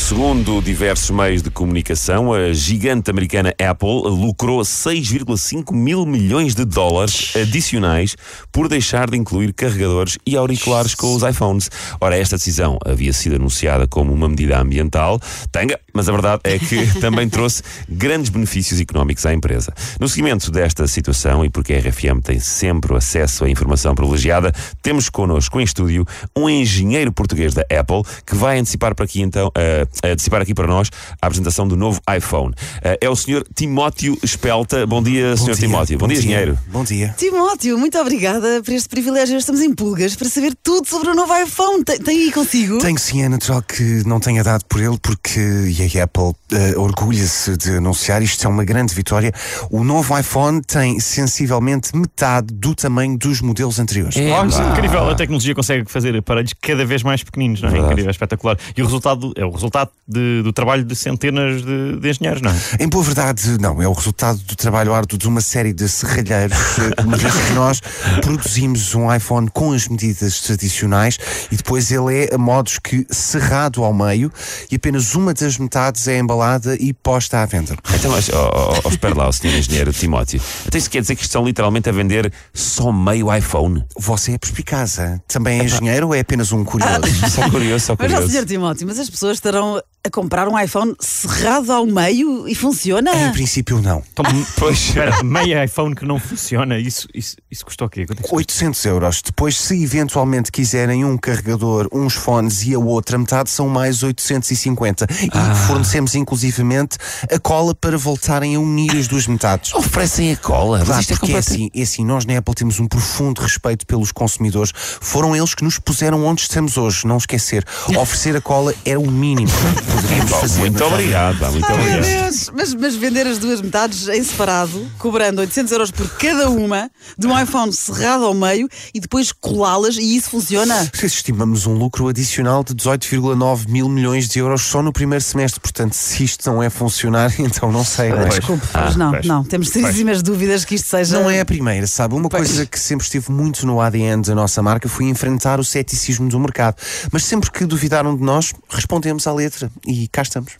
Segundo diversos meios de comunicação, a gigante americana Apple lucrou 6,5 mil milhões de dólares adicionais por deixar de incluir carregadores e auriculares com os iPhones. Ora, esta decisão havia sido anunciada como uma medida ambiental, tanga, mas a verdade é que também trouxe grandes benefícios económicos à empresa. No seguimento desta situação, e porque a RFM tem sempre acesso à informação privilegiada, temos connosco em estúdio um engenheiro português da Apple que vai antecipar para aqui então. Uh, antecipar aqui para nós a apresentação do novo iPhone. Uh, é o Sr. Timóteo Espelta. Bom dia, Sr. Timóteo. Bom, bom dia, engenheiro. Bom dia. Timóteo, muito obrigada por este privilégio. Estamos em pulgas para saber tudo sobre o novo iPhone. Tem, tem aí consigo? Tenho sim, é natural que não tenha dado por ele, porque e a Apple uh, orgulha-se de anunciar, isto é uma grande vitória. O novo iPhone tem sensivelmente metade do tamanho dos modelos anteriores. É, oh, é incrível, a tecnologia consegue fazer aparelhos cada vez mais pequeninos, não é? Verdade. Incrível, é espetacular. E o resultado é o resultado de, do trabalho de centenas de, de, engenheiros, não é? Em boa verdade, não. É o resultado do trabalho árduo de uma série de serralheiros, uma vez que nós produzimos um iPhone com as medidas tradicionais e depois ele é a modos que cerrado ao meio e apenas uma das metades é embalada e posta à venda. Então, mas, oh, oh, oh, espera lá, o senhor engenheiro Timóteo. Então isso quer dizer que estão literalmente a vender só meio iPhone? Você é perspicaz, também é engenheiro ou é apenas um curioso? Só curioso, só curioso. Mas, senhor Timóteo, mas as pessoas estarão a comprar um iPhone cerrado ao meio e funciona? Em princípio, não. Então, pois, espera, meio iPhone que não funciona, isso, isso, isso custou o quê? Quanto é que 800 euros. Depois, se eventualmente quiserem um carregador, uns fones e a outra metade, são mais 850. E Ah. fornecemos inclusivamente a cola para voltarem a unir as duas metades. Oferecem a cola? Mas Claro, isto é porque é completamente- assim, é assim, nós na Apple temos um profundo respeito pelos consumidores. Foram eles que nos puseram onde estamos hoje, não esquecer. Oferecer a cola era o mínimo poderíamos Pá, fazer. Muito obrigado, muito Ai, obrigado. Deus. Mas, mas vender as duas metades em separado, cobrando 800 euros por cada uma, de um iPhone cerrado ao meio e depois colá-las, e isso funciona? Estimamos um lucro adicional de 18,9 mil milhões de euros só no primeiro semestre. Portanto, se isto não é funcionar, então não sei. não é? Desculpe, Ah, mas não, pois. não. Temos seríssimas dúvidas que isto seja. Não é a primeira, sabe? Uma coisa que sempre esteve muito no ADN da nossa marca foi enfrentar o ceticismo do mercado. Mas sempre que duvidaram de nós, respondemos à letra. E cá estamos.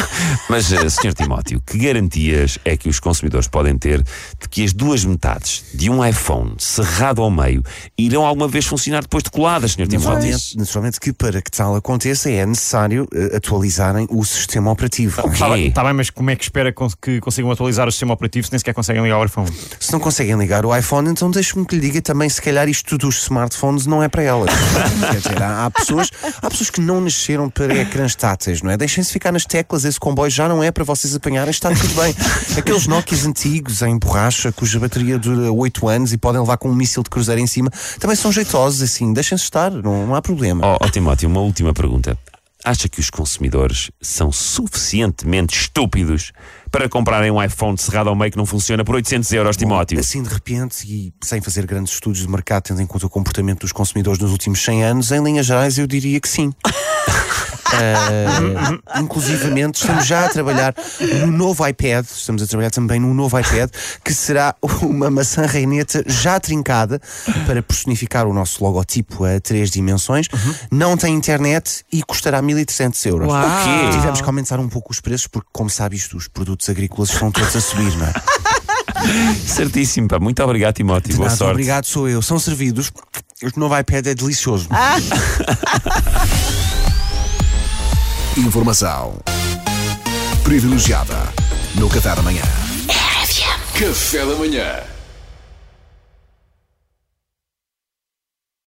Mas, eh, Sr. Timóteo, que garantias é que os consumidores podem ter de que as duas metades de um iPhone cerrado ao meio irão alguma vez funcionar depois de coladas, Sr. Timóteo? Naturalmente, naturalmente que para que tal aconteça é necessário eh, atualizarem o sistema operativo. Está bem, tá bem, mas como é que espera que consigam atualizar o sistema operativo se nem sequer conseguem ligar o iPhone? Se não conseguem ligar o iPhone, então deixe-me que lhe diga também, se calhar isto dos smartphones não é para elas. Quer dizer, há, há pessoas, há pessoas que não nasceram para ecrãs táteis, não é? Deixem-se ficar nas teclas, esse comboio já não é para vocês apanharem, está tudo bem. Aqueles Nokias antigos em borracha, cuja bateria dura 8 anos e podem levar com um míssil de cruzeiro em cima, também são jeitosos, assim, deixem-se estar, não, não há problema. Ó ó, Timóteo, uma última pergunta. Acha que os consumidores são suficientemente estúpidos para comprarem um iPhone cerrado ao meio que não funciona por 800 euros, Timóteo? Assim de repente, e sem fazer grandes estudos de mercado, tendo em conta o comportamento dos consumidores nos últimos 100 anos, em linhas gerais eu diria que sim. Ah, inclusivamente, estamos já a trabalhar no novo iPad, estamos a trabalhar também num novo iPad, que será uma maçã reineta já trincada para personificar o nosso logotipo a três dimensões. Não tem internet e custará 1.300 euros. Uau. O quê? Tivemos que aumentar um pouco os preços, porque, como sabe isto, os produtos agrícolas estão todos a subir, não é? Certíssimo, pá. Muito obrigado, Timóteo. Boa nada, sorte. Obrigado, sou eu. São servidos. Este novo iPad é delicioso. Informação privilegiada no Qatar amanhã. Café da manhã.